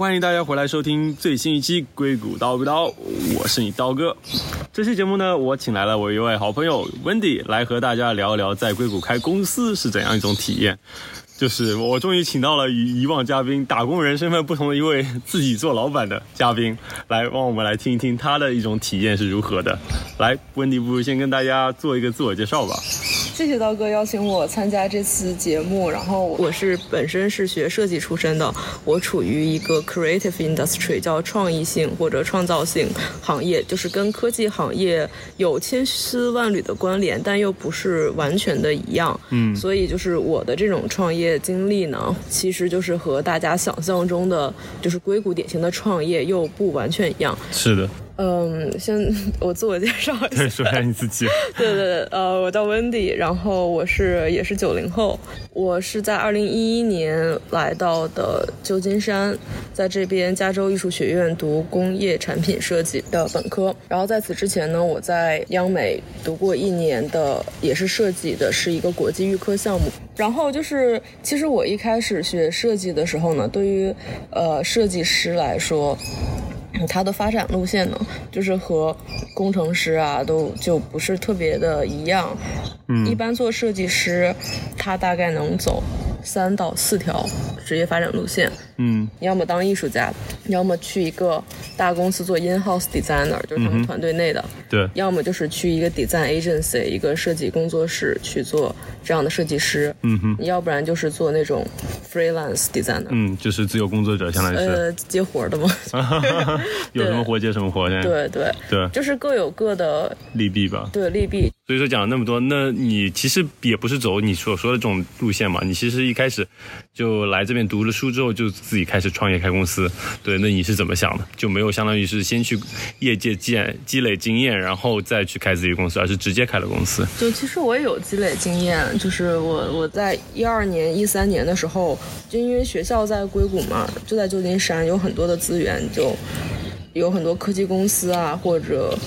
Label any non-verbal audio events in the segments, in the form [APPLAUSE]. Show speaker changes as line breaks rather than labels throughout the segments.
欢迎大家回来收听最新一期《硅谷叨不叨》，我是你刀哥。这期节目呢，我请来了我一位好朋友 Wendy 来和大家聊一聊在硅谷开公司是怎样一种体验。就是我终于请到了与以往嘉宾打工人身份不同的一位自己做老板的嘉宾，来帮我们来听一听他的一种体验是如何的。来，Wendy，不如先跟大家做一个自我介绍吧。
谢谢刀哥邀请我参加这次节目。然后我是本身是学设计出身的，我处于一个 creative industry，叫创意性或者创造性行业，就是跟科技行业有千丝万缕的关联，但又不是完全的一样。嗯，所以就是我的这种创业经历呢，其实就是和大家想象中的就是硅谷典型的创业又不完全一样。
是的。
嗯，先我自我介绍一
下，[LAUGHS] 对说一下你自己。[LAUGHS]
对对对，呃，我叫 Wendy，然后我是也是九零后，我是在二零一一年来到的旧金山，在这边加州艺术学院读工业产品设计的本科，然后在此之前呢，我在央美读过一年的也是设计的，是一个国际预科项目。然后就是，其实我一开始学设计的时候呢，对于呃设计师来说。它的发展路线呢，就是和工程师啊，都就不是特别的一样。嗯，一般做设计师，他大概能走三到四条职业发展路线。嗯，要么当艺术家，要么去一个大公司做 in-house designer，就是他们团队内的。
对。
要么就是去一个 design agency，一个设计工作室去做这样的设计师。嗯哼。要不然就是做那种 freelance designer。
嗯，就是自由工作者，相当于是。
呃，接活的嘛。[LAUGHS]
有什么活接什么活，
对对
对，
就是各有各的
利弊吧。
对利弊。
所以说讲了那么多，那你其实也不是走你所说的这种路线嘛？你其实一开始就来这边读了书之后，就自己开始创业开公司。对，那你是怎么想的？就没有相当于是先去业界积积累经验，然后再去开自己公司，而是直接开了公司？
就其实我也有积累经验，就是我我在一二年、一三年的时候，就因为学校在硅谷嘛，就在旧金山，有很多的资源就。有很多科技公司啊，或者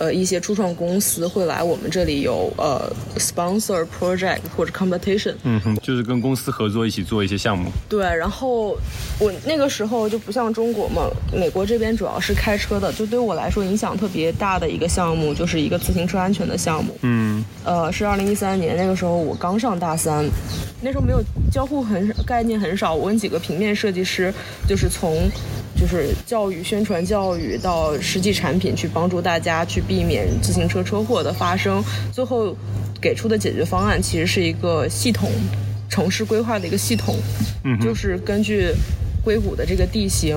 呃一些初创公司会来我们这里有呃 sponsor project 或者 competition，
嗯哼，就是跟公司合作一起做一些项目。
对，然后我那个时候就不像中国嘛，美国这边主要是开车的，就对我来说影响特别大的一个项目就是一个自行车安全的项目。嗯，呃，是二零一三年那个时候我刚上大三，那时候没有交互很概念很少，我跟几个平面设计师就是从。就是教育、宣传教育到实际产品，去帮助大家去避免自行车车祸的发生。最后给出的解决方案其实是一个系统城市规划的一个系统，嗯，就是根据硅谷的这个地形，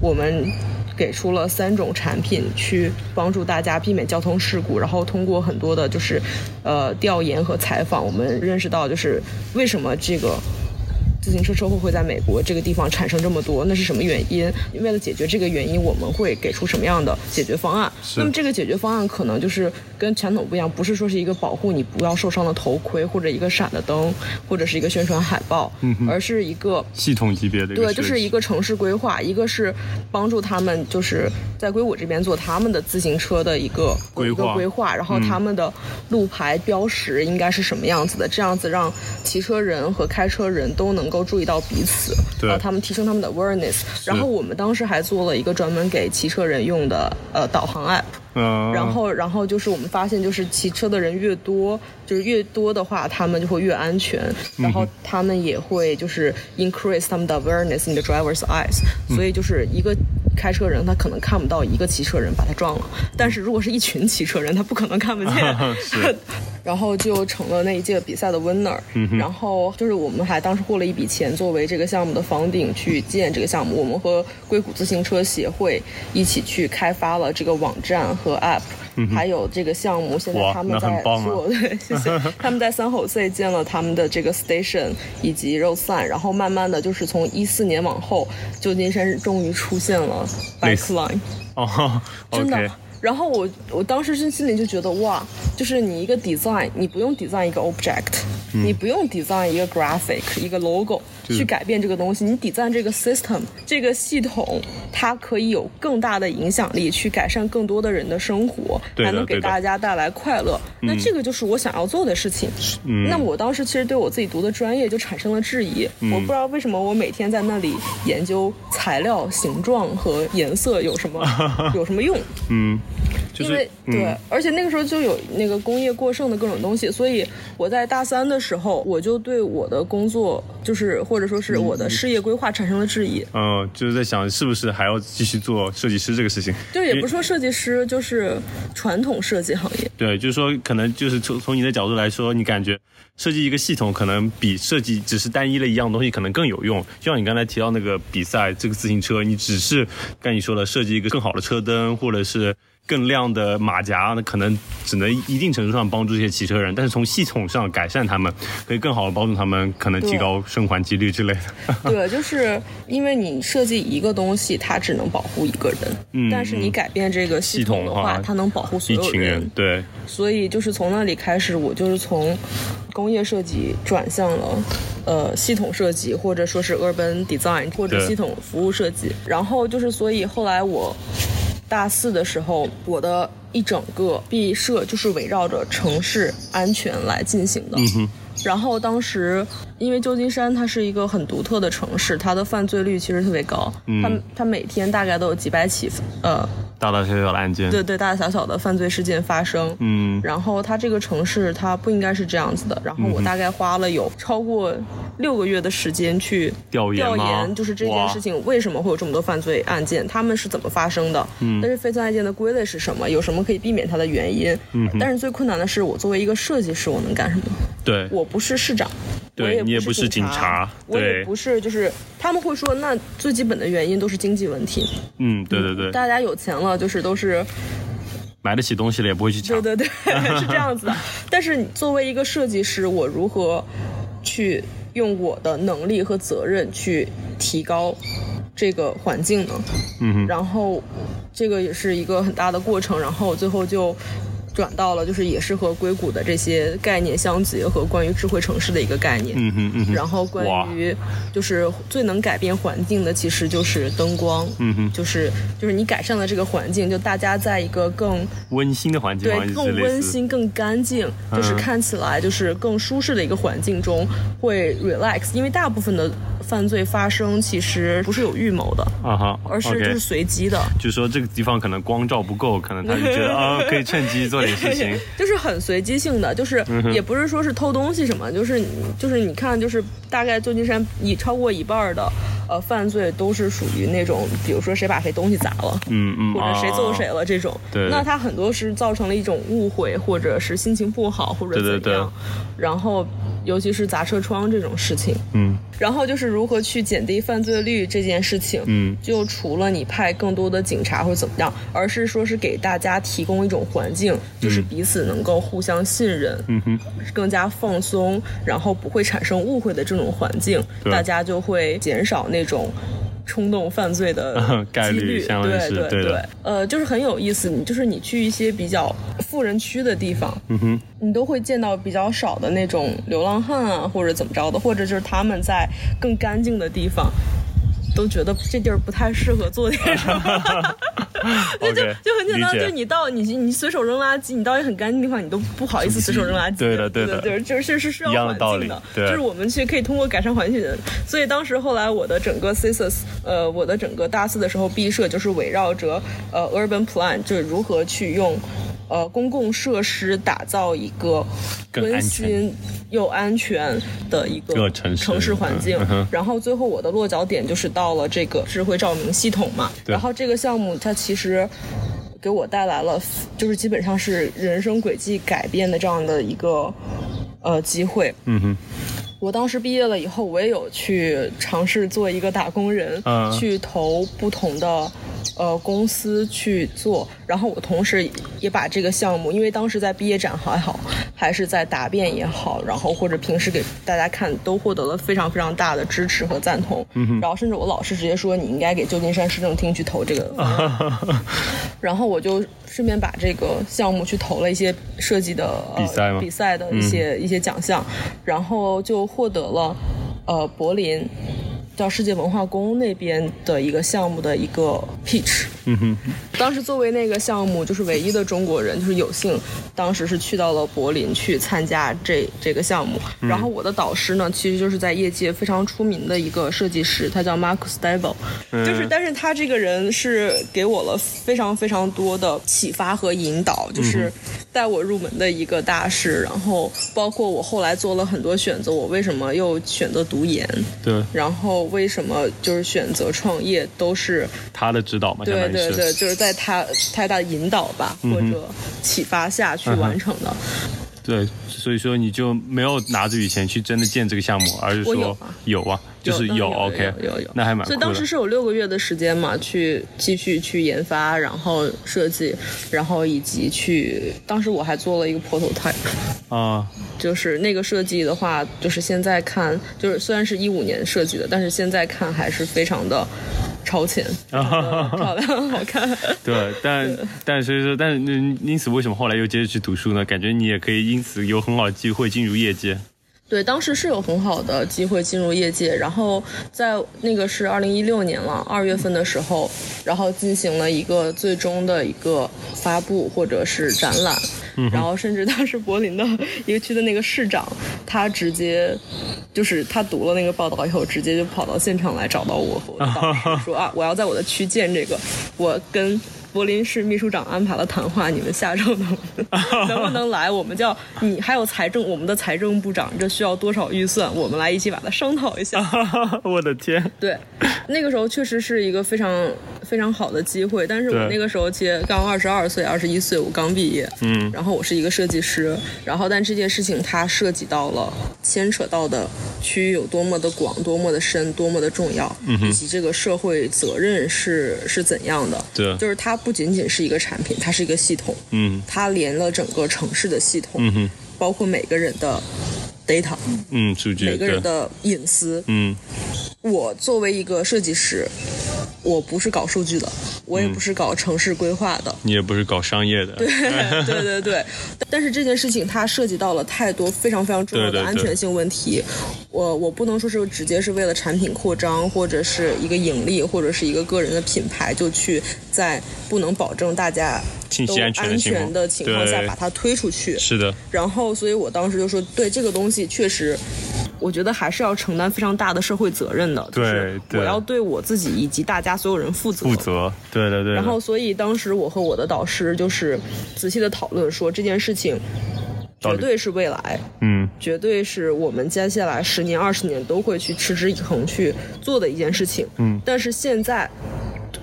我们给出了三种产品去帮助大家避免交通事故。然后通过很多的就是呃调研和采访，我们认识到就是为什么这个。自行车车祸会在美国这个地方产生这么多，那是什么原因？为了解决这个原因，我们会给出什么样的解决方案？那么这个解决方案可能就是跟传统不一样，不是说是一个保护你不要受伤的头盔，或者一个闪的灯，或者是一个宣传海报，而是一个
系统级别的。
对，就是一个城市规划，一个是帮助他们就是在硅谷这边做他们的自行车的一个
规划，
规划，然后他们的路牌标识应该是什么样子的，这样子让骑车人和开车人都能。够注意到彼此，
对，
他们提升他们的 awareness。然后我们当时还做了一个专门给骑车人用的呃导航 app。嗯。然后，然后就是我们发现，就是骑车的人越多，就是越多的话，他们就会越安全。然后他们也会就是 increase 他们的 awareness in the driver's eyes。所以就是一个。开车人他可能看不到一个骑车人把他撞了，但是如果是一群骑车人，他不可能看不见。[LAUGHS] [LAUGHS] 然后就成了那一届比赛的 winner。然后就是我们还当时获了一笔钱作为这个项目的房顶去建这个项目。我们和硅谷自行车协会一起去开发了这个网站和 app。还有这个项目，现在他们在做，对，[LAUGHS] 谢谢。[LAUGHS] 他们在三口 C 建了他们的这个 station 以及 road sign，然后慢慢的就是从一四年往后，旧金山终于出现了 bike line。
哦，
真的。然后我我当时是心里就觉得哇，就是你一个 design，你不用 design 一个 object，、你不用 design 一个 graphic 一个 logo 去改变这个东西，你 design 这个 system 这个系统，它可以有更大的影响力，去改善更多的人的生活，还能给大家带来快乐。那这个就是我想要做的事情。
嗯。
那我当时其实对我自己读的专业就产生了质疑，
嗯。
我不知道为什么我每天在那里研究材料、形状和颜色有什么 [LAUGHS] 有什么用。
嗯，就是
因为
嗯
对，而且那个时候就有那个工业过剩的各种东西，所以我在大三的时候，我就对我的工作，就是或者说是我的事业规划产生了质疑。
嗯，就是在想是不是还要继续做设计师这个事情。
就也不是说设计师，就是传统设计行业。
对，就是说，可能就是从从你的角度来说，你感觉设计一个系统，可能比设计只是单一的一样东西可能更有用。就像你刚才提到那个比赛，这个自行车，你只是跟你说了设计一个更好的车灯，或者是更亮的马甲，那可能只能一定程度上帮助这些骑车人，但是从系统上改善他们，可以更好的帮助他们，可能提高生还几率之类的。[LAUGHS]
对，就是因为你设计一个东西，它只能保护一个人，
嗯
但是你改变这个系
系统的
话，它能保护所有
一群人，对，
所以就是从那里开始，我就是从工业设计转向了呃系统设计，或者说是 urban design 或者系统服务设计。然后就是，所以后来我大四的时候，我的一整个毕设就是围绕着城市安全来进行的。然后当时，因为旧金山它是一个很独特的城市，它的犯罪率其实特别高，它它每天大概都有几百起呃
大大小小的案件，
对对，大大小小的犯罪事件发生。
嗯，
然后它这个城市它不应该是这样子的。然后我大概花了有超过六个月的时间去调
调研调
研，就是这件事情为什么会有这么多犯罪案件，他们是怎么发生的？嗯，但是犯罪案件的归类是什么？有什么可以避免它的原因？嗯，但是最困难的是，我作为一个设计师，我能干什么？
对，
我不是市长。
对
我也不
你也不是
警
警察
我也不是，就是他们会说，那最基本的原因都是经济问题。
嗯，对对对，
大家有钱了，就是都是
买得起东西了也不会去抢
对，对对，[LAUGHS] 是这样子的。[LAUGHS] 但是作为一个设计师，我如何去用我的能力和责任去提高这个环境呢？
嗯，
然后这个也是一个很大的过程，然后最后就。转到了，就是也是和硅谷的这些概念相结合，关于智慧城市的一个概念。
嗯哼嗯哼，
然后关于就是最能改变环境的，其实就是灯光。
嗯哼，
就是就是你改善了这个环境，就大家在一个更
温馨的环境
对，更温馨、更干净，就是看起来就是更舒适的一个环境中会 relax，因为大部分的犯罪发生其实不是有预谋的，
啊哈，
而是就是随机的。
就说这个地方可能光照不够，可能他就觉得 [LAUGHS] 啊、可以趁机做点事情。[LAUGHS]
就是很随机性的，就是也不是说是偷东西什么，就是就是你看，就是大概旧金山以超过一半的呃犯罪都是属于那种，比如说谁把谁东西砸了，
嗯嗯，
或者谁揍谁
啊
了这种，
对。
那他很多是造成了一种误会，或者是心情不好，或者
对对
怎样，然后尤其是砸车窗这种事情，
嗯。
然后就是如何去减低犯罪率这件事情，
嗯。
就除了你派更多的警察或者怎么样，而是说是给大家提供一种环境，就是彼此能够互相信任，
嗯哼，
更加放松，然后不会产生误会的这种环境，大家就会减少那种。冲动犯罪的 [LAUGHS]
概率
几率，对对
对
呃，就是很有意思。你就是你去一些比较富人区的地方，
嗯哼，
你都会见到比较少的那种流浪汉啊，或者怎么着的，或者就是他们在更干净的地方，都觉得这地儿不太适合做点什么。[LAUGHS] 就就就很简单，就你到你你随手扔垃圾，你到一个很干净的地方，你都不好意思随手扔垃圾。
对的对的
对对，就是是需要环境的，
对
就是我们去可以通过改善环境的。所以当时后来我的整个 thesis，呃，我的整个大四的时候毕设就是围绕着呃 urban plan，就是如何去用。呃，公共设施打造一个温馨又安全的一个
个城市
环境。然后最后我的落脚点就是到了这个智慧照明系统嘛。
对
然后这个项目它其实给我带来了，就是基本上是人生轨迹改变的这样的一个呃机会。
嗯哼，
我当时毕业了以后，我也有去尝试做一个打工人，
嗯
去投不同的呃公司去做。然后我同时也把这个项目，因为当时在毕业展还好，还是在答辩也好，然后或者平时给大家看，都获得了非常非常大的支持和赞同。嗯、然后甚至我老师直接说你应该给旧金山市政厅去投这个，[LAUGHS] 然后我就顺便把这个项目去投了一些设计的、呃、
比赛吗
比赛的一些、一些奖项，然后就获得了呃柏林。叫世界文化宫那边的一个项目的一个 pitch，当时作为那个项目就是唯一的中国人，就是有幸当时是去到了柏林去参加这这个项目。然后我的导师呢，其实就是在业界非常出名的一个设计师，他叫 Marcus d e v i l 就是但是他这个人是给我了非常非常多的启发和引导，就是带我入门的一个大师。然后包括我后来做了很多选择，我为什么又选择读研？
对，
然后为什么就是选择创业，都是
他的指导嘛，
对。对对，就是在他太大的引导吧，或者启发下去完成的。
对，所以说你就没有拿着羽钱去真的建这个项目，而是说
有啊。
就是
有有
OK，
有有有。
那还蛮。
所以当时是有六个月的时间嘛，去继续去研发，然后设计，然后以及去，当时我还做了一个 prototype，
啊，
就是那个设计的话，就是现在看，就是虽然是一五年设计的，但是现在看还是非常的超前，漂亮好看。
对，但但所以说，但是那因此为什么后来又接着去读书呢？感觉你也可以因此有很好的机会进入业界。
对，当时是有很好的机会进入业界，然后在那个是二零一六年了，二月份的时候，然后进行了一个最终的一个发布或者是展览，然后甚至当时柏林的一个区的那个市长，他直接就是他读了那个报道以后，直接就跑到现场来找到我 [LAUGHS] 说啊，我要在我的区建这个，我跟。柏林市秘书长安排了谈话，你们下周能 [LAUGHS] 能不能来？我们叫你还有财政，我们的财政部长，这需要多少预算？我们来一起把它商讨一下。[LAUGHS]
我的天，
对，那个时候确实是一个非常非常好的机会，但是我那个时候其实刚二十二岁、二十一岁，我刚毕业，
嗯
然后我是一个设计师，然后但这件事情它涉及到了牵扯到的区域有多么的广、多么的深、多么的重要，
嗯
以及这个社会责任是是怎样的。
对。
就是它不仅仅是一个产品，它是一个系统，
嗯。
它连了整个城市的系统，
嗯哼。
包括每个人的 data，
嗯，数据
每个人，的隐私，
嗯。
我作为一个设计师，我不是搞数据的，我也不是搞城市规划的。
你也不是搞商业的，
对对对对，[LAUGHS] 但是这件事情它涉及到了太多非常非常重要的安全性问题，我我不能说是直接是为了产品扩张或者是一个盈利或者是一个个人的品牌就去在不能保证大家都
信息安全的
安
情况
全的情况下把它推出去。
是的，
然后，所以我当时就说，对这个东西确实，我觉得还是要承担非常大的社会责任的。就是我要对我自己以及大家所有人负责。
负责，对对对。
然后，所以当时我和我的导师就是仔细的讨论说，这件事情绝对是未来，
嗯
绝对是我们接下来十年、二十年都会去持之以恒去做的一件事情。
嗯
但是现在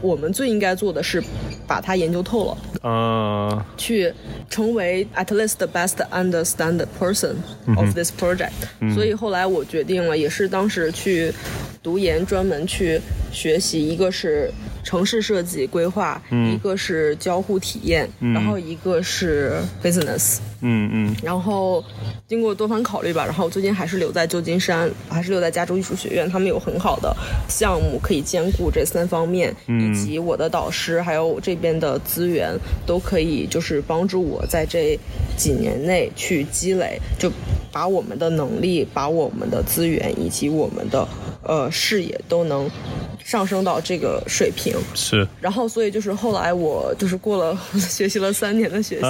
我们最应该做的是把它研究透了。
啊
去成为 at least the best understand person of this project、所以后来我决定了，也是当时去读研，专门去学习，一个是城市设计规划，一个是交互体验，然后一个是 business。
嗯嗯
然后经过多方考虑吧，然后我最近还是留在旧金山，还是留在加州艺术学院，他们有很好的项目可以兼顾这三方面，以及我的导师还有我这边的资源都可以就是帮助我在这几年内去积累，就把我们的能力、把我们的资源以及我们的呃视野都能上升到这个水平。
是
然后，所以就是后来我就是过了 [LAUGHS] 学习了三年的学习，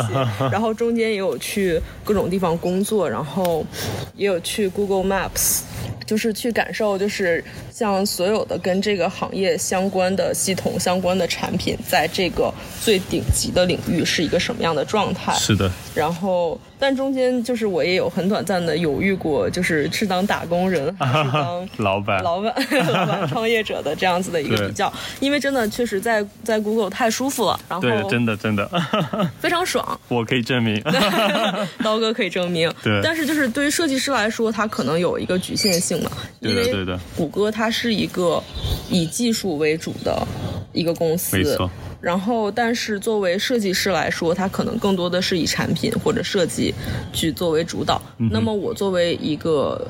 然后中间也有去各种地方工作，然后也有去 Google Maps，就是去感受，就是像所有的跟这个行业相关的系统、相关的产品，在这个最顶级的领域是一个什么样的状态。
是的，
然后，但中间就是我也有很短暂的犹豫过，就是是当打工人 [LAUGHS] 还是当
老板
老板、[LAUGHS] 老板、创业者的这样子的一个比较，因为真的确实在在 Google 太舒服了，然
对，
后
真的真的，
非常爽。[LAUGHS]
我可以证明。
刀哥可以证明，
对
但是就是对于设计师来说，他可能有一个局限性嘛，因为
对的对的
谷歌它是一个以技术为主的一个公司，
没错
然后，但是作为设计师来说，它可能更多的是以产品或者设计去作为主导。那么，我作为一个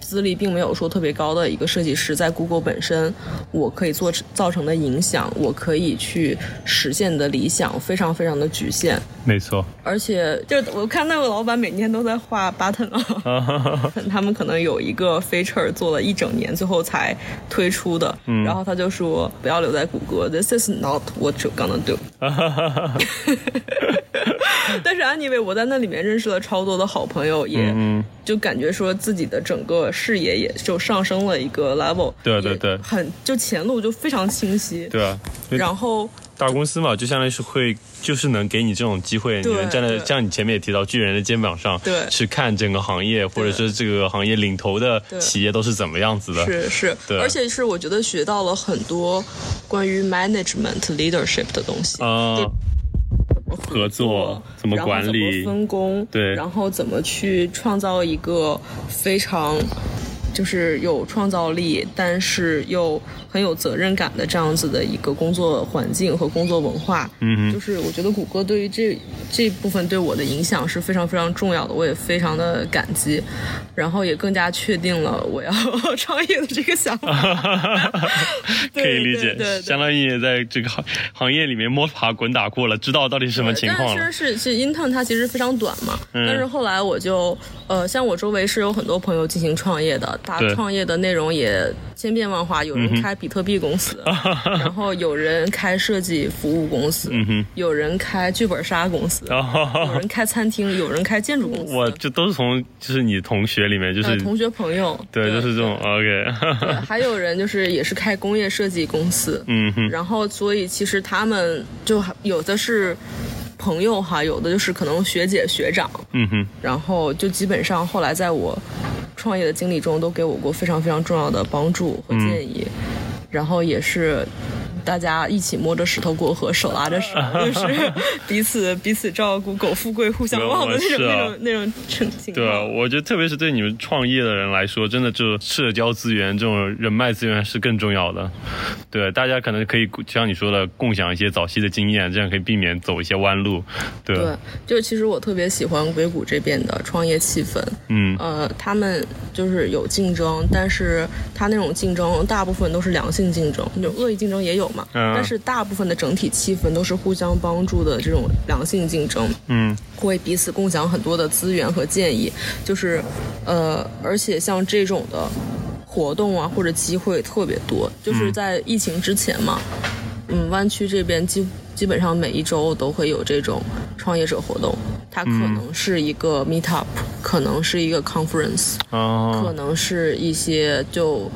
资历并没有说特别高的一个设计师，在 Google 本身，我可以做造成的影响，我可以去实现的理想，非常非常的局限。
没错，
而且就我看那个老板每天都在画 button [LAUGHS] 啊，[LAUGHS] 他们可能有一个 feature 做了一整年，最后才推出的。嗯，然后他就说不要留在谷歌，This is not what you're gonna do。[LAUGHS] 但是 anyway，我在那里面认识了超多的好朋友，也就感觉说自己的整个视野也就上升了一个 level。
对对对，
很就前路就非常清晰。
对啊，
然后
大公司嘛，就相当于是会就是能给你这种机会，你能站在像你前面也提到巨人的肩膀上，
对，
去看整个行业或者是这个行业领头的企业都是怎么样子的。
是是，
对，
而且是我觉得学到了很多关于 management leadership 的东西。
啊。合作怎么管理、
分工，
对，
然后怎么去创造一个非常。就是有创造力，但是又很有责任感的这样子的一个工作环境和工作文化。
嗯
就是我觉得谷歌对于这这部分对我的影响是非常非常重要的，我也非常的感激，然后也更加确定了我要 [LAUGHS] 创业的这个想法。[LAUGHS]
可以理解，
对，
相当于也在这个行行业里面摸爬滚打过了，知道到底是什么情况
了。是是，intern 它其实非常短嘛，但是后来我就呃，像我周围是有很多朋友进行创业的。他创业的内容也千变万化，有人开比特币公司，然后有人开设计服务公司，有人开剧本杀公司，有人开餐厅，有人开建筑公司。
我就都是从就是你同学里面，就是
同学朋友，
对，就是这种 OK。
还有人就是也是开工业设计公司，
嗯哼。
然后所以其实他们就有的是朋友哈，有的就是可能学姐学长，
嗯哼。
然后就基本上后来在我。创业的经历中都给我过非常非常重要的帮助和建议，然后也是。大家一起摸着石头过河，手拉着手，[LAUGHS] 就是彼此彼此照顾，苟富贵互相望的那种那种那种情景
对啊，我觉得特别是对你们创业的人来说，真的就社交资源这种人脉资源是更重要的。对，大家可能可以像你说的，共享一些早期的经验，这样可以避免走一些弯路。对，
就是其实我特别喜欢硅谷这边的创业气氛。
嗯，
呃，他们就是有竞争，但是他那种竞争大部分都是良性竞争，就恶意竞争也有。但是大部分的整体气氛都是互相帮助的这种良性竞争，
嗯，
会彼此共享很多的资源和建议，就是，呃，而且像这种的活动啊或者机会特别多，就是在疫情之前嘛，嗯，湾区这边基基本上每一周都会有这种创业者活动，它可能是一个 meet up，可能是一个 conference，可能是一些就。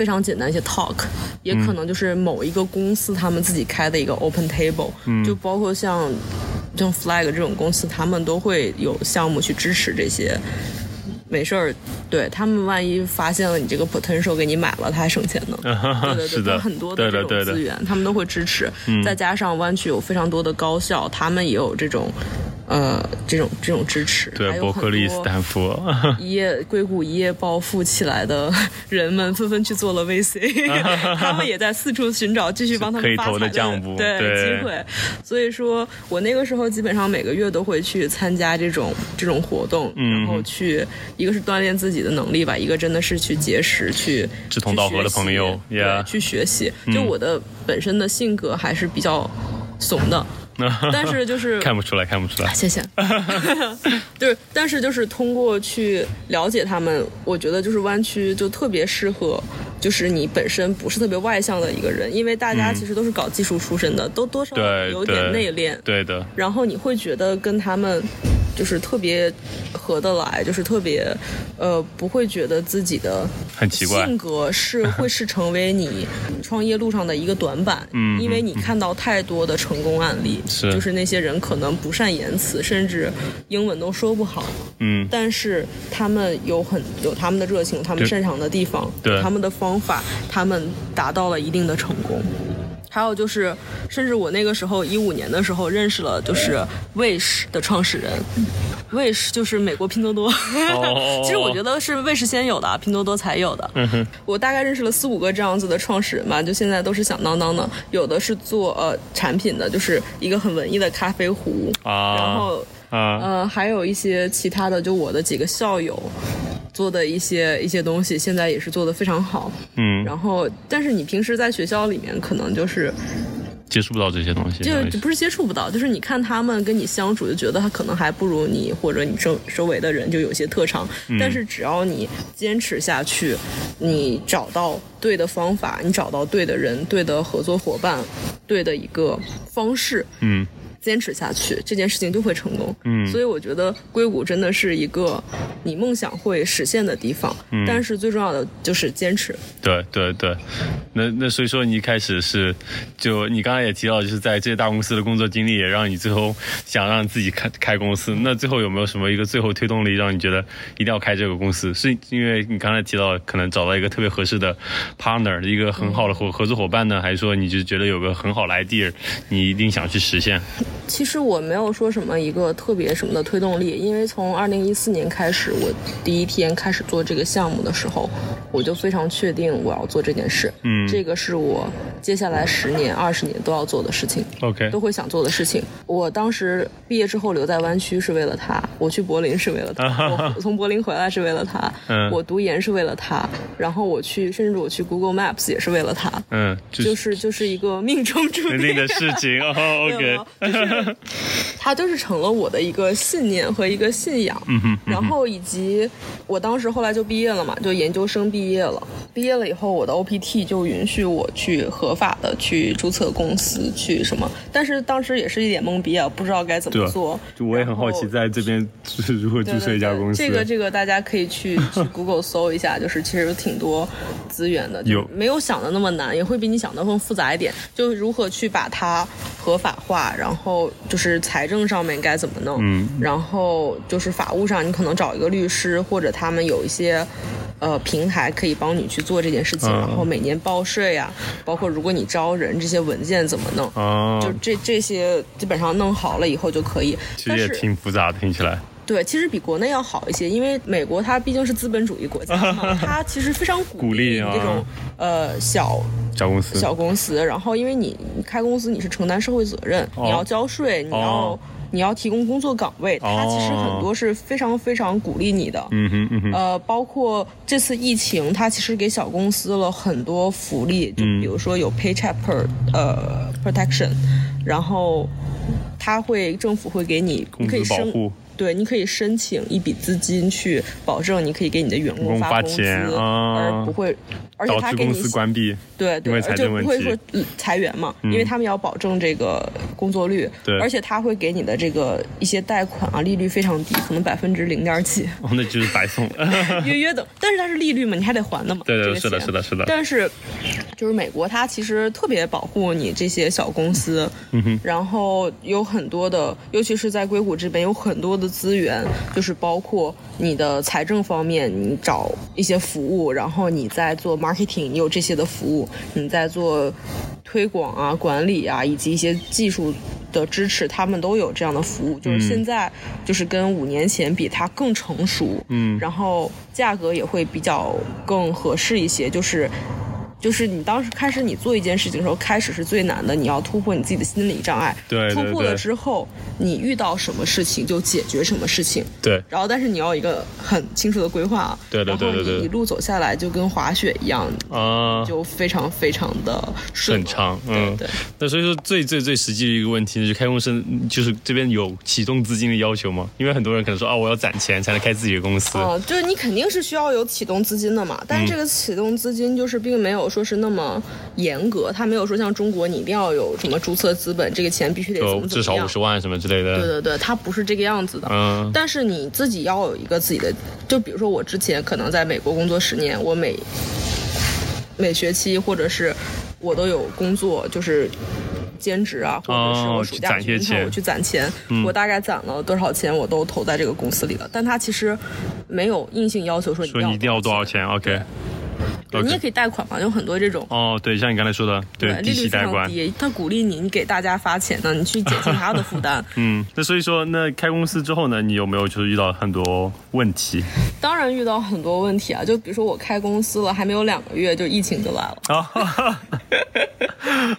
非常简单一些 talk，也可能就是某一个公司他们自己开的一个 open table，就包括像像 flag 这种公司，他们都会有项目去支持这些。没事儿，对他们万一发现了你这个 potential 给你买了，他还省钱呢。[LAUGHS] 对对对，很多的这种资源，他们都会支持。再加上湾区有非常多的高校，他们也有这种。呃，这种这种支持，
对，伯克利、斯坦福，
一夜硅谷一夜暴富起来的人们纷纷去做了 VC，[LAUGHS] 他们也在四处寻找继续帮他们发财
的
对机会。所以说我那个时候基本上每个月都会去参加这种这种活动，然后去一个是锻炼自己的能力吧，一个真的是去结识去
志同道合的朋友，
对，去学习。就我的本身的性格还是比较怂的。[LAUGHS] 但是就是
看不出来，看不出来。
谢谢。[LAUGHS] 就是，但是就是通过去了解他们，我觉得就是湾区就特别适合，就是你本身不是特别外向的一个人，因为大家其实都是搞技术出身的，都多少有点内敛。
对的。
然后你会觉得跟他们。就是特别合得来，就是特别，呃，不会觉得自己的
很奇怪
性格是 [LAUGHS] 会是成为你创业路上的一个短板，
嗯，
因为你看到太多的成功案例，
是，
就是那些人可能不善言辞，甚至英文都说不好，
嗯，
但是他们有很有他们的热情，他们擅长的地方，
对，
他们的方法，他们达到了一定的成功。还有就是，甚至我那个时候一五年的时候认识了，就是 Wish 的创始人，Wish 就是美国拼多多。
哦 [LAUGHS]
其实我觉得是 Wish 先有的，拼多多才有的。我大概认识了四五个这样子的创始人吧，就现在都是响当当的。有的是做呃产品的，就是一个很文艺的咖啡壶，
啊，
然后
啊，
呃还有一些其他的，就我的几个校友做的一些一些东西，现在也是做的非常好。
嗯，
然后，但是你平时在学校里面可能就是
接触不到这些东西，
就就不是接触不到，就是你看他们跟你相处，就觉得他可能还不如你或者你周周围的人就有些特长，
嗯。
但是只要你坚持下去，你找到对的方法，你找到对的人、对的合作伙伴、对的一个方式，
嗯
坚持下去，这件事情就会成功。
嗯
所以我觉得硅谷真的是一个你梦想会实现的地方，
嗯
但是最重要的就是坚持。
对对对，那那所以说你一开始是，就你刚才也提到，就是在这些大公司的工作经历，也让你最后想让自己开开公司。那最后有没有什么一个最后推动力，让你觉得一定要开这个公司？是因为你刚才提到可能找到一个特别合适的 partner，一个很好的合合作伙伴呢，还是说你就觉得有个很好的 idea，你一定想去实现？
其实我没有说什么一个特别什么的推动力，因为从二零一四年开始，我第一天开始做这个项目的时候，我就非常确定我要做这件事。
嗯
这个是我接下来十年、二十年都要做的事情。
OK，
都会想做的事情。我当时毕业之后留在湾区是为了他，我去柏林是为了他，我从柏林回来是为了他，
嗯
我读研是为了他，然后我去，甚至我去 Google Maps 也是为了他，
嗯，就
就是就是一个命中注
定的事情哦。[LAUGHS] OK，
是 [LAUGHS] 它就是成了我的一个信念和一个信仰。
嗯哼，
然后以及我当时后来就毕业了嘛，就研究生毕业了。毕业了以后，我的 OPT 就允许我去合法的去注册公司，去什么。但是当时也是一脸懵逼啊，不知道该怎么做。
就我也很好奇，在这边就是如何注册一家公司。
对对对这个这个大家可以去去 Google 搜一下，就是其实有挺多资源的，就
有
没有想的那么难，也会比你想的更复杂一点。就如何去把它合法化，然后就是财政上面该怎么弄，
嗯
然后就是法务上你可能找一个律师，或者他们有一些。呃，平台可以帮你去做这件事情，
嗯
然后每年报税啊、包括如果你招人，这些文件怎么弄，
哦，
就这这些基本上弄好了以后就可以。
其实也挺复杂的，听起来。
对，其实比国内要好一些，因为美国它毕竟是资本主义国家嘛，[LAUGHS] 它其实非常
鼓励
这种呃小
小公司，
小公司，然后因为你你开公司你是承担社会责任，
哦
你要交税，你要、
哦
你要提供工作岗位，它其实很多是非常非常鼓励你的。
嗯哼嗯哼，
呃，包括这次疫情，它其实给小公司了很多福利，就
嗯
比如说有 paycheck per 呃 protection，然后它会政府会给你，你可以申
资保护，
对，你可以申请一笔资金去保证你可以给你的员工
工发
发工资，而不会，而且
导致公
他给你
司关闭。
对对，
因为财
而且
政问题
不会说嗯裁员嘛，因为他们要保证这个工作率，
对
而且他会给你的这个一些贷款啊，利率非常低，可能百分之零点几，
哦，那就是白送了。
约约的，但是它是利率嘛，你还得还的嘛，[LAUGHS]
对对，
这个
是的，是的，是的。
但是，就是美国，它其实特别保护你这些小公司，
嗯哼，
然后有很多的，尤其是在硅谷这边有很多的资源，就是包括你的财政方面，你找一些服务，然后你在做 marketing，你有这些的服务，你在做推广啊、管理啊，以及一些技术。的支持，他们都有这样的服务，就是现在就是跟五年前比，它更成熟，
嗯
然后价格也会比较更合适一些，就是。就是你当时开始你做一件事情的时候，开始是最难的，你要突破你自己的心理障碍。
对对
突破了之后，你遇到什么事情就解决什么事情。
对，
然后，但是你要一个很清楚的规划啊。
对对对对对
然后你一路走下来，就跟滑雪一样，
啊，
就非常非常的顺
顺畅，嗯
对对。
那所以说最最最实际的一个问题就是开公司，就是这边有启动资金的要求吗？因为很多人可能说啊，我要攒钱才能开自己的公司。
啊，就是你肯定是需要有启动资金的嘛，但是这个启动资金就是并没有说是那么严格，他没有说像中国你一定要有什么注册资本，这个钱必须得怎么怎么样
至少五十。万什么之类的。
对对对，他不是这个样子的。
嗯
但是你自己要有一个自己的，就比如说我之前可能在美国工作十年，我每每学期或者是我都有工作，就是兼职啊，或者是
哦
我暑假
去攒些钱嗯
去银行我去攒钱，我大概攒了多少钱，我都投在这个公司里了。但他其实没有硬性要求说你
说你一定要多少钱？OK，
你也可以贷款嘛，有很多这种。
哦，对，像你刚才说的，对，低
利率非
息贷款。
常低，他鼓励你，你给大家发钱呢，你去减轻他的负担。[LAUGHS]
嗯，那所以说，那开公司之后呢，你有没有就是遇到很多问题
当然遇到很多问题啊，就比如说我开公司了，还没有两个月，就疫情就来了，
啊？哈哈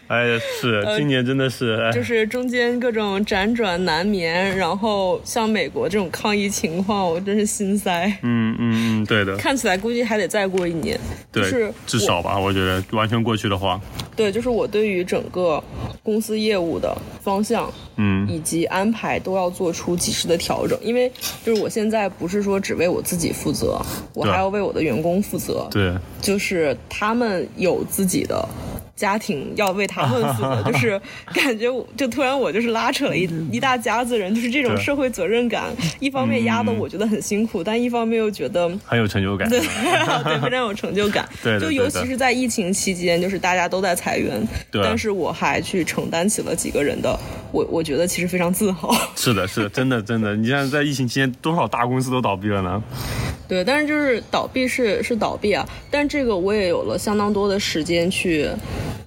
哎呀，是，今年真的是，
就是中间各种辗转难眠，然后像美国这种抗疫情况，我真是心塞。
嗯嗯嗯，对的，
看起来估计还得再过一年，
对，
就是
至少吧，我觉得完全过去的话，
对，就是我对于整个公司业务的方向，
嗯。
以及安排都要做出及时的调整，因为就是我现在不是说只为我自己负责，我还要为我的员工负责，
对，
就是他们有自己的。家庭要为他们负责，[LAUGHS] 就是感觉我就突然我就是拉扯了一一大家子人，就是这种社会责任感，一方面压得我觉得很辛苦，但一方面又觉得
很有成就感。
对 [LAUGHS] 对，非常有成就感。[LAUGHS]
对
就尤其是在疫情期间，就是大家都在裁员，
对
但是我还去承担起了几个人的，我我觉得其实非常自豪。
是的，是的，真的，真的。你像在疫情期间，多少大公司都倒闭了呢？
对，但是就是倒闭是是倒闭啊，但这个我也有了相当多的时间去，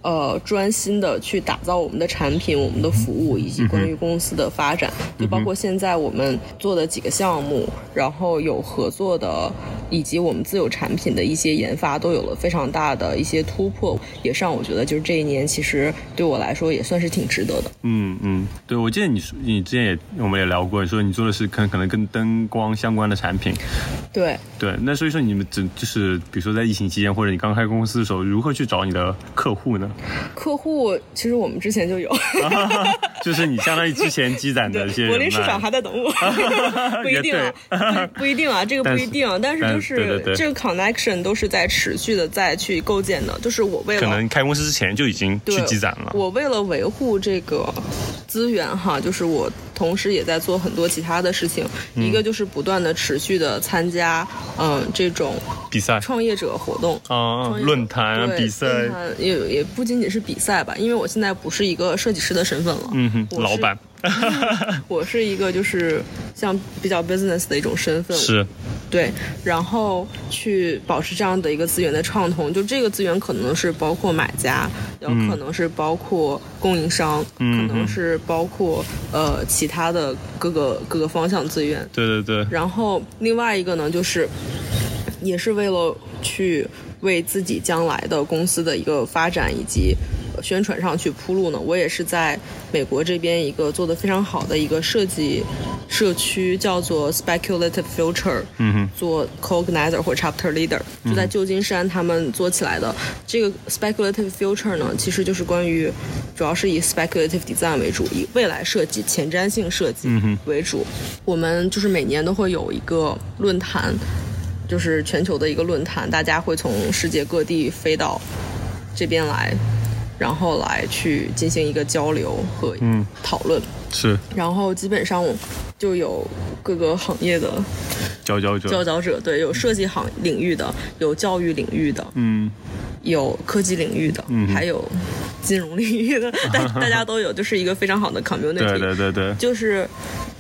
呃，专心的去打造我们的产品、我们的服务以及关于公司的发展，就包括现在我们做的几个项目，然后有合作的，以及我们自有产品的一些研发，都有了非常大的一些突破，也是让我觉得就是这一年其实对我来说也算是挺值得的。
嗯嗯，对，我记得你说你之前也我们也聊过，你说你做的是可可能跟灯光相关的产品。
对，
对，那所以说你们只就是比如说在疫情期间，或者你刚开公司的时候，如何去找你的客户呢？
客户其实我们之前就有。[LAUGHS]
就是你相当于之前积攒的一些
柏。林市场还在等我，[LAUGHS] 不一定啊，不不一定啊，[LAUGHS] 这个不一定啊，但是就
是
这个 connection 都是在持续的在去构建的，就是我为了
可能开公司之前就已经去积攒了。
我为了维护这个资源哈，就是我同时也在做很多其他的事情，
嗯。
一个就是不断的持续的参加嗯这种
比赛。
创业者活动。
啊论坛啊、比赛，
也也不仅仅是比赛吧，因为我现在不是一个设计师的身份了，
嗯哼，老板 [LAUGHS]
我是一个就是像比较 business 的一种身份，
是。
对，然后去保持这样的一个资源的畅通，就这个资源可能是包括买家，有可能是包括供应商，
嗯。
可能是包括呃其他的各个各个方向资源。
对对对，
然后另外一个呢，就是也是为了去为自己将来的公司的一个发展以及呃宣传上去铺路呢。我也是在美国这边一个做的非常好的一个设计社区，叫做 Speculative Future，
嗯哼，
做 co-organizer 或 chapter leader，就在旧金山他们做起来的。这个 speculative future 呢，其实就是关于，主要是以 speculative design 为主，以未来设计、前瞻性设计为主。我们就是每年都会有一个论坛，就是全球的一个论坛，大家会从世界各地飞到这边来。然后来去进行一个交流和
嗯。
讨论，
是。
然后基本上就有各个行业的
佼佼者，
佼佼者，对，有设计行领域的，有教育领域的，
嗯。
有科技领域的，
嗯。
还有金融领域的，大 [LAUGHS] 大家都有，就是一个非常好的 community。
对对对对，
就是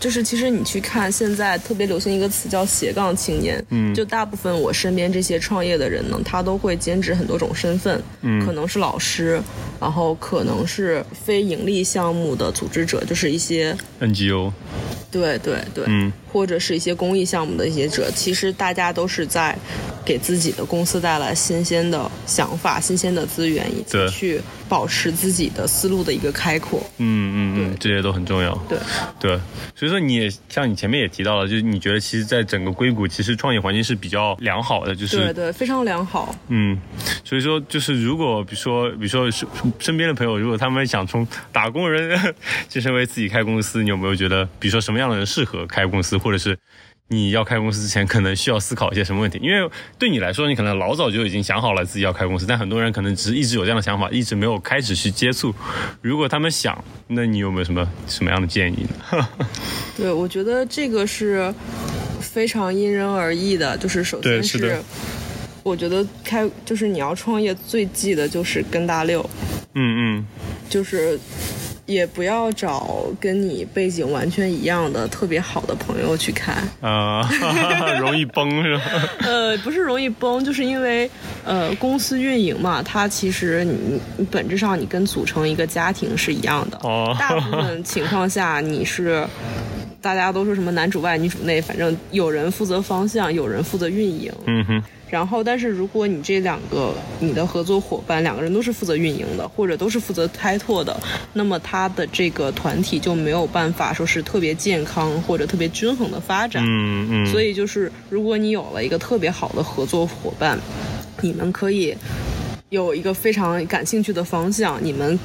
就是，其实你去看现在特别流行一个词叫斜杠青年，
嗯。
就大部分我身边这些创业的人呢，他都会兼职很多种身份，
嗯。
可能是老师，然后可能是非盈利项目的组织者，就是一些
NGO，
对对对，
嗯。
或者是一些公益项目的一些者，其实大家都是在给自己的公司带来新鲜的想法、新鲜的资源，以及
对。
去保持自己的思路的一个开阔。
嗯嗯嗯，这些都很重要。
对，
对，所以说你也像你前面也提到了，就是你觉得其实，在整个硅谷，其实创业环境是比较良好的，就是
对对，非常良好。
嗯，所以说就是如果比如说比如说身身边的朋友，如果他们想从打工人 [LAUGHS] 晋升为自己开公司，你有没有觉得，比如说什么样的人适合开公司，或者是你要开公司之前可能需要思考一些什么问题？因为对你来说，你可能老早就已经想好了自己要开公司，但很多人可能只是一直有这样的想法，一直没有开始去接触。如果他们想，那你有没有什么什么样的建议呢？
对，我觉得这个是非常因人而异的。就是首先
对是
我觉得开就是你要创业，最忌的就是跟大溜。
嗯嗯，
就是也不要找跟你背景完全一样的特别好的朋友去开。
啊、[LAUGHS] 容易崩是吧？
呃，不是容易崩，就是因为呃公司运营嘛，它其实你你本质上你跟组成一个家庭是一样的。
哦
大部分情况下你是。大家都说什么男主外女主内，反正有人负责方向，有人负责运营。
嗯哼，
然后，但是如果你这两个你的合作伙伴两个人都是负责运营的，或者都是负责开拓的，那么他的这个团体就没有办法说是特别健康或者特别均衡的发展。
嗯嗯，
所以就是，如果你有了一个特别好的合作伙伴，你们可以有一个非常感兴趣的方向，你们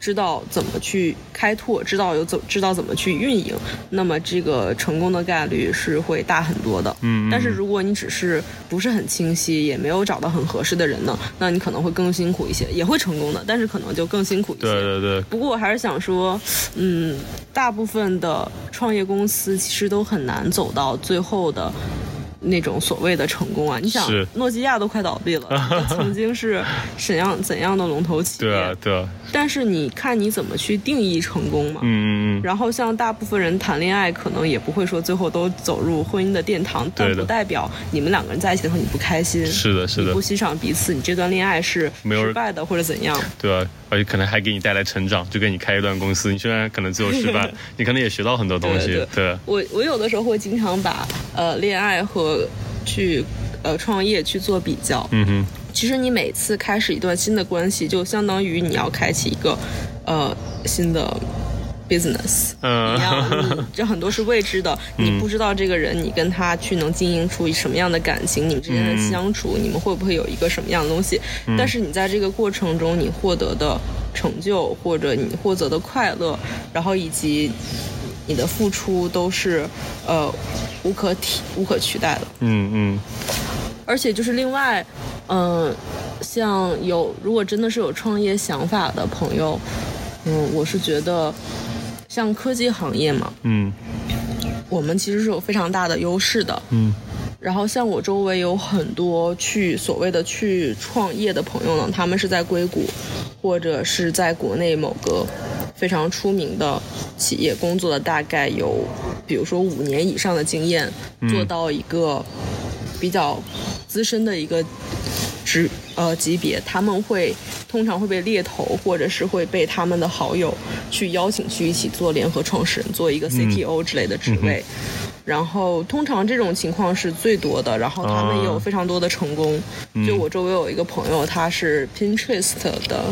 知道怎么去开拓，知道有怎知道怎么去运营，那么这个成功的概率是会大很多的。
嗯嗯
但是如果你只是不是很清晰，也没有找到很合适的人呢，那你可能会更辛苦一些，也会成功的，但是可能就更辛苦一些。
对对对，
不过我还是想说，嗯，大部分的创业公司其实都很难走到最后的那种所谓的成功啊。你想，诺基亚都快倒闭了，[LAUGHS] 曾经是怎样怎样的龙头企业？
对啊对啊，
但是你看你怎么去定义成功嘛？
嗯嗯嗯，
然后像大部分人谈恋爱，可能也不会说最后都走入婚姻的殿堂，但不代表你们两个人在一起的时候你不开心，
是的是的
你不欣赏彼此，你这段恋爱是失败的或者怎样。
对啊，而且可能还给你带来成长，就跟你开一段公司，你虽然可能最后失败，[LAUGHS] 你可能也学到很多东西，
对
对
我我有的时候会经常把呃恋爱和去呃创业去做比较。
嗯哼，
其实你每次开始一段新的关系，就相当于你要开启一个呃新的 business
嗯
一样，这很多是未知的，你不知道这个人，你跟他去能经营出什么样的感情，你们之间的相处，你们会不会有一个什么样的东西？但是你在这个过程中，你获得的成就或者你获得的快乐，然后以及你的付出都是呃无可替无可取代的。
嗯嗯
而且就是另外，嗯、像有如果真的是有创业想法的朋友，嗯，我是觉得，像科技行业嘛，
嗯。
我们其实是有非常大的优势的。
嗯。
然后像我周围有很多去所谓的去创业的朋友呢，他们是在硅谷，或者是在国内某个非常出名的企业工作了大概有，比如说五年以上的经验，做到一个比较资深的一个职呃级别，他们会通常会被猎头或者是会被他们的好友去邀请去一起做联合创始人，做一个 CTO 之类的职位。然后通常这种情况是最多的，然后他们也有非常多的成功。就我周围有一个朋友，他是 Pinterest 的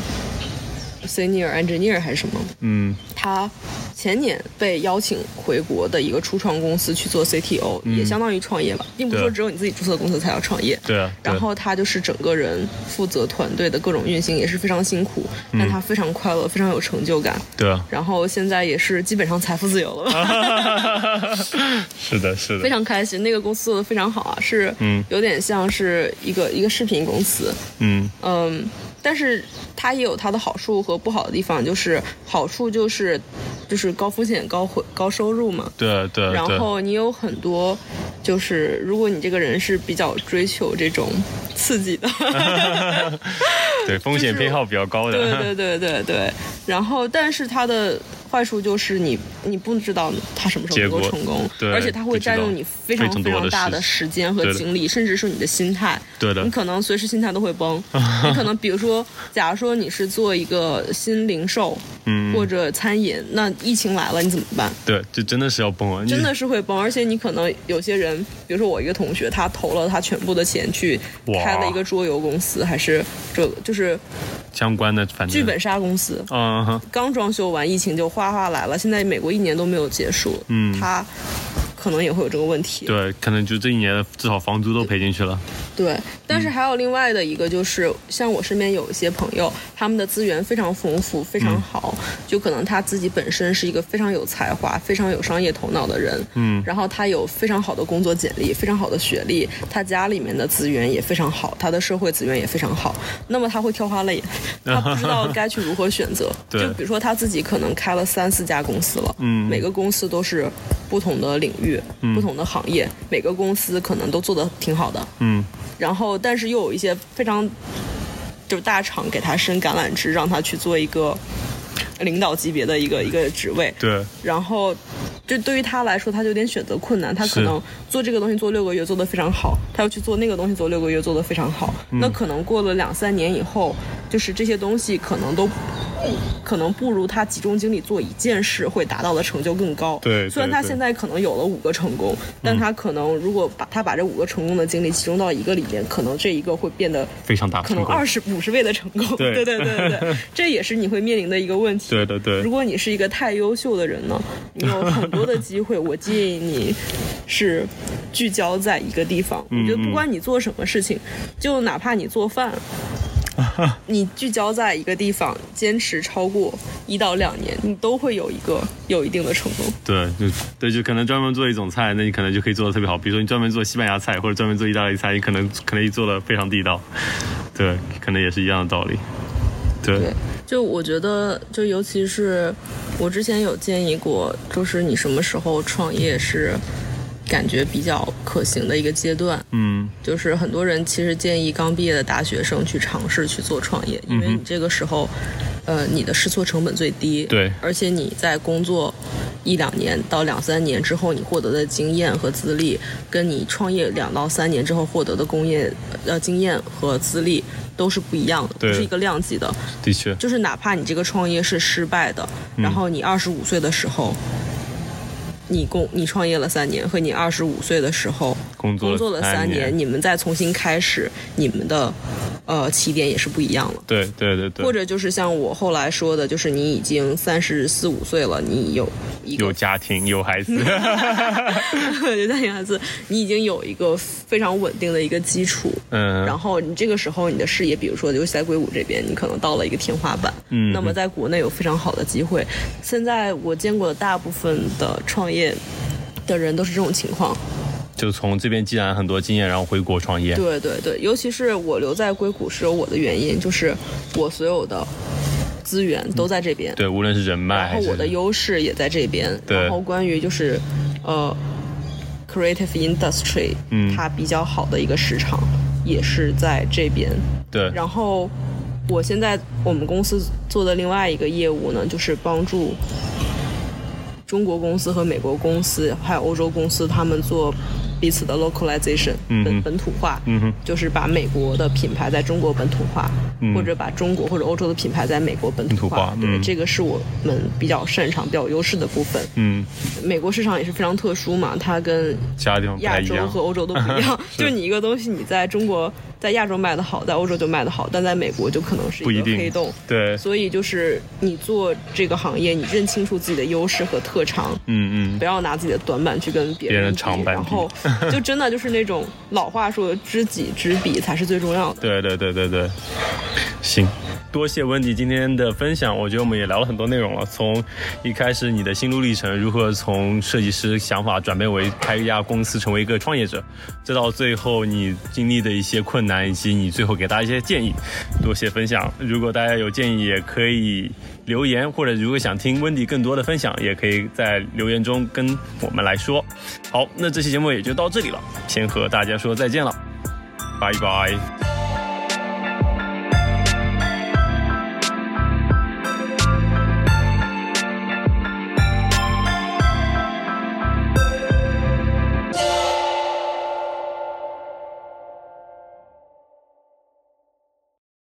senior engineer 还是什么，
嗯
他前年被邀请回国的一个初创公司去做 CTO，、也相当于创业吧，并不是说只有你自己注册公司才要创业。
对啊，
然后他就是整个人负责团队的各种运行，也是非常辛苦，
嗯。
但他非常快乐，非常有成就感。
对啊，
然后现在也是基本上财富自由了。吧，[LAUGHS]
是的是的。
非，常开心。那个公司做的非常好啊，是
嗯。
有点像是一个一个视频公司，
嗯。
嗯，但是它也有它的好处和不好的地方，就是好处就是就是高风险高回高收入嘛，
对啊对。啊
然后你有很多，就是如果你这个人是比较追求这种刺激的，[LAUGHS]
对风险偏好比较高的，[LAUGHS]
对对对对对。然后，但是它的坏处就是你你不知道他什么时候能够成功，
对
而且他会占用你非常
非常
大的
时
时间和精力，甚至是你的心态。
对的
你可能随时心态都会崩。[LAUGHS] 你可能比如说，假如说你是做一个新零售，
嗯
或者餐饮，那疫情来了你怎么办？
对，就真的是要崩啊，你
真的是会崩，而且你可能有些人，比如说我一个同学，他投了他全部的钱去开了一个桌游公司，还是这个就是
相关的反正
剧本杀公司，
嗯哼
刚装修完，疫情就哗哗来了，现在美国一年都没有结束，
嗯。
他可能也会有这个问题。
对，可能就这一年至少房租都赔进去了，
对，但是还有另外的一个，就是像我身边有一些朋友，他们的资源非常丰富，非常好，就可能他自己本身是一个非常有才华、非常有商业头脑的人，
嗯。
然后他有非常好的工作简历、非常好的学历，他家里面的资源也非常好，他的社会资源也非常好，那么他会挑花眼，[LAUGHS] 他不知道该去如何选择。[LAUGHS]
对。
就比如说他自己可能开了三四家公司了，
嗯。
每个公司都是不同的领域、不同的行业，每个公司可能都做得挺好的，
嗯
然后但是又有一些非常就是大厂给他伸橄榄枝，让他去做一个领导级别的一个一个职位。
对，
然后，就对于他来说，他就有点选择困难。他可能做这个东西做六个月做得非常好，他要去做那个东西做六个月做得非常好。
嗯
那可能过了两三年以后，就是这些东西可能都。可能不如他集中精力做一件事会达到的成就更高。
对
虽然他现在可能有了五个成功，但他可能如果把他把这五个成功的精力集中到一个里面，可能这一个会变得
非常大
可能二十五十倍的成功。
对
对对对对对，这也是你会面临的一个问题。
对对对
如果你是一个太优秀的人呢，你有很多的机会，我建议你是聚焦在一个地方。[LAUGHS] 我觉得不管你做什么事情，就哪怕你做饭。[LAUGHS] 你聚焦在一个地方，坚持超过一到两年，你都会有一个有一定的成功。
对，就对，就可能专门做一种菜，那你可能就可以做的特别好。比如说你专门做西班牙菜，或者专门做意大利菜，你可能可能做的非常地道。对，可能也是一样的道理。对，
对，就我觉得，就尤其是我之前有建议过，就是你什么时候创业是感觉比较可行的一个阶段。
嗯，
就是很多人其实建议刚毕业的大学生去尝试去做创业，因为你这个时候，呃，你的试错成本最低，
对。
而且你在工作一两年到两三年之后，你获得的经验和资历，跟你创业两到三年之后获得的工业呃经验和资历都是不一样的，
对。
不是一个量级的。
的确，
就是哪怕你这个创业是失败的，然后你二十五岁的时候，你工你创业了三年，和你二十五岁的时候
工作
工作了三
年，
你们再重新开始，你们的呃起点也是不一样了。
对对对对，
或者就是像我后来说的，就是你已经三十四五岁了，你有一个
有家庭有孩子，[LAUGHS]
有家庭孩子，你已经有一个非常稳定的一个基础，
嗯，
然后你这个时候你的事业，比如说尤其在硅谷这边，你可能到了一个天花板。
嗯
那么在国内有非常好的机会。现在我见过的大部分的创业的人都是这种情况。
就从这边积攒很多经验，然后回国创业。
对对对，尤其是我留在硅谷是有我的原因，就是我所有的资源都在这边。
对，无论是人脉
然后我的优势也在这边。
对
然后关于就是呃，creative industry，
嗯
它比较好的一个市场也是在这边。
对
然后我现在我们公司做的另外一个业务呢，就是帮助中国公司和美国公司还有欧洲公司他们做彼此的 localization
嗯
本本土化，
嗯哼，
就是把美国的品牌在中国本土化，
嗯。
或者把中国或者欧洲的品牌在美国本土
化
对，
嗯。
这个是我们比较擅长、比较有优势的部分。
嗯，
美国市场也是非常特殊嘛，它跟亚洲和。欧洲都不一样。[LAUGHS] [LAUGHS]
是。
就你一个东西，你在中国、在亚洲卖的好，在欧洲就卖的好，但在美国就可能是一个黑洞。
对，
所以就是你做这个行业，你认清楚自己的优势和特长，
嗯嗯。
不，要拿自己的短板去跟别
别人
比
长板。比
然后就真的就是那种老话说“知己知彼”才是最重要的。[LAUGHS]
对对对对对，行，多谢温迪今天的分享，我觉得我们也聊了很多内容了，从一开始你的心路历程，如何从设计师想法转变为开一家公司，成为一个创业者，再到最后你经历的一些困难，以及你最后给大家一些建议，多谢分享。如果大家有建议，也可以留言，或者如果想听温迪更多的分享，也可以在留言中跟我们来说。好，那这期节目也就到这里了，先和大家说再见了，拜拜。